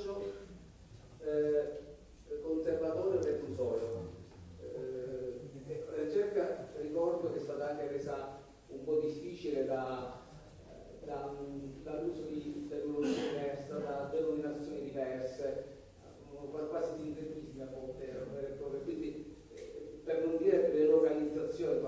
bilancio eh, conservatore o reclusorio. Eh, ricerca, ricordo che è stata anche resa un po' difficile da, da, dall'uso di terminologie diverse, da denominazioni diverse, quasi di a volte, eh, quindi eh, per non dire dell'organizzazione,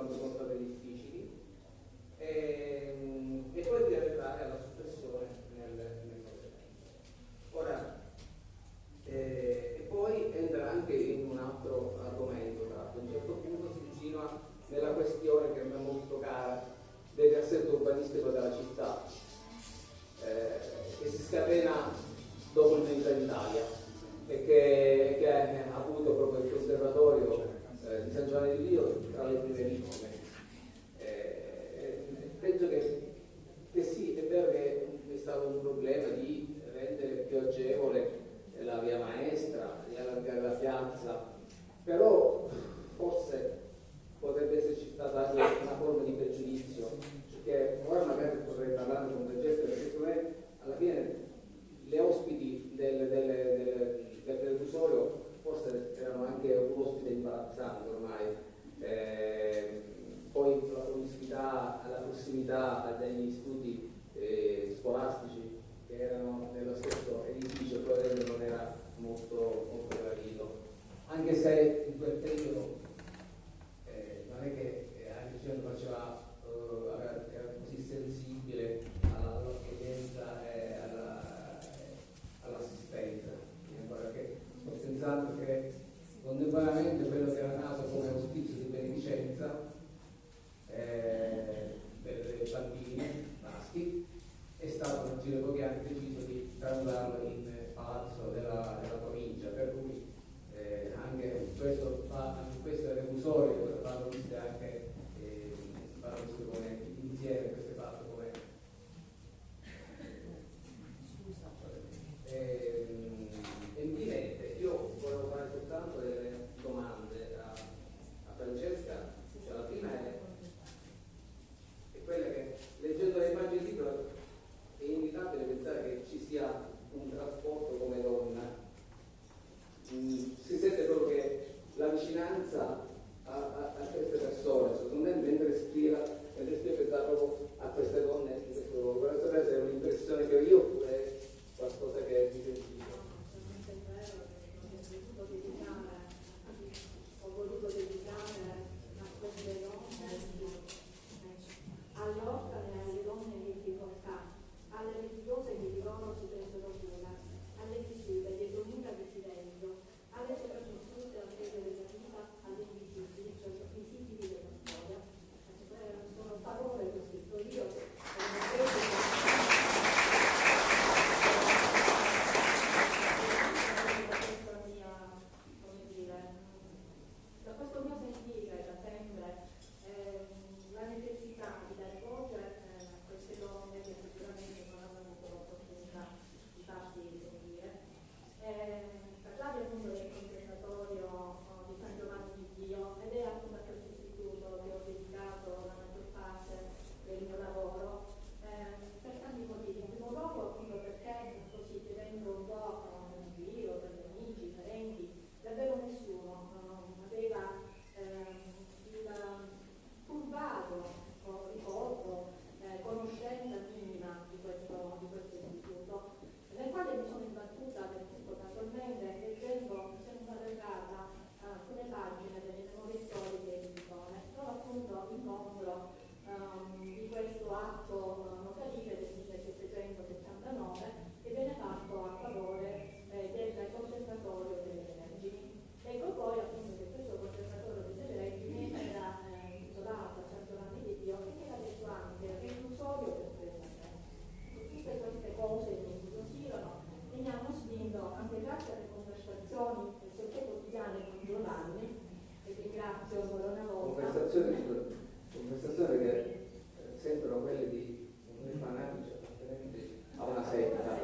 manifestazioni che eh, sembrano quelle di un fanatici cioè, appartenenti a una setta,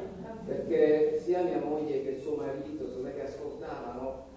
perché sia mia moglie che suo marito, sono che ascoltavano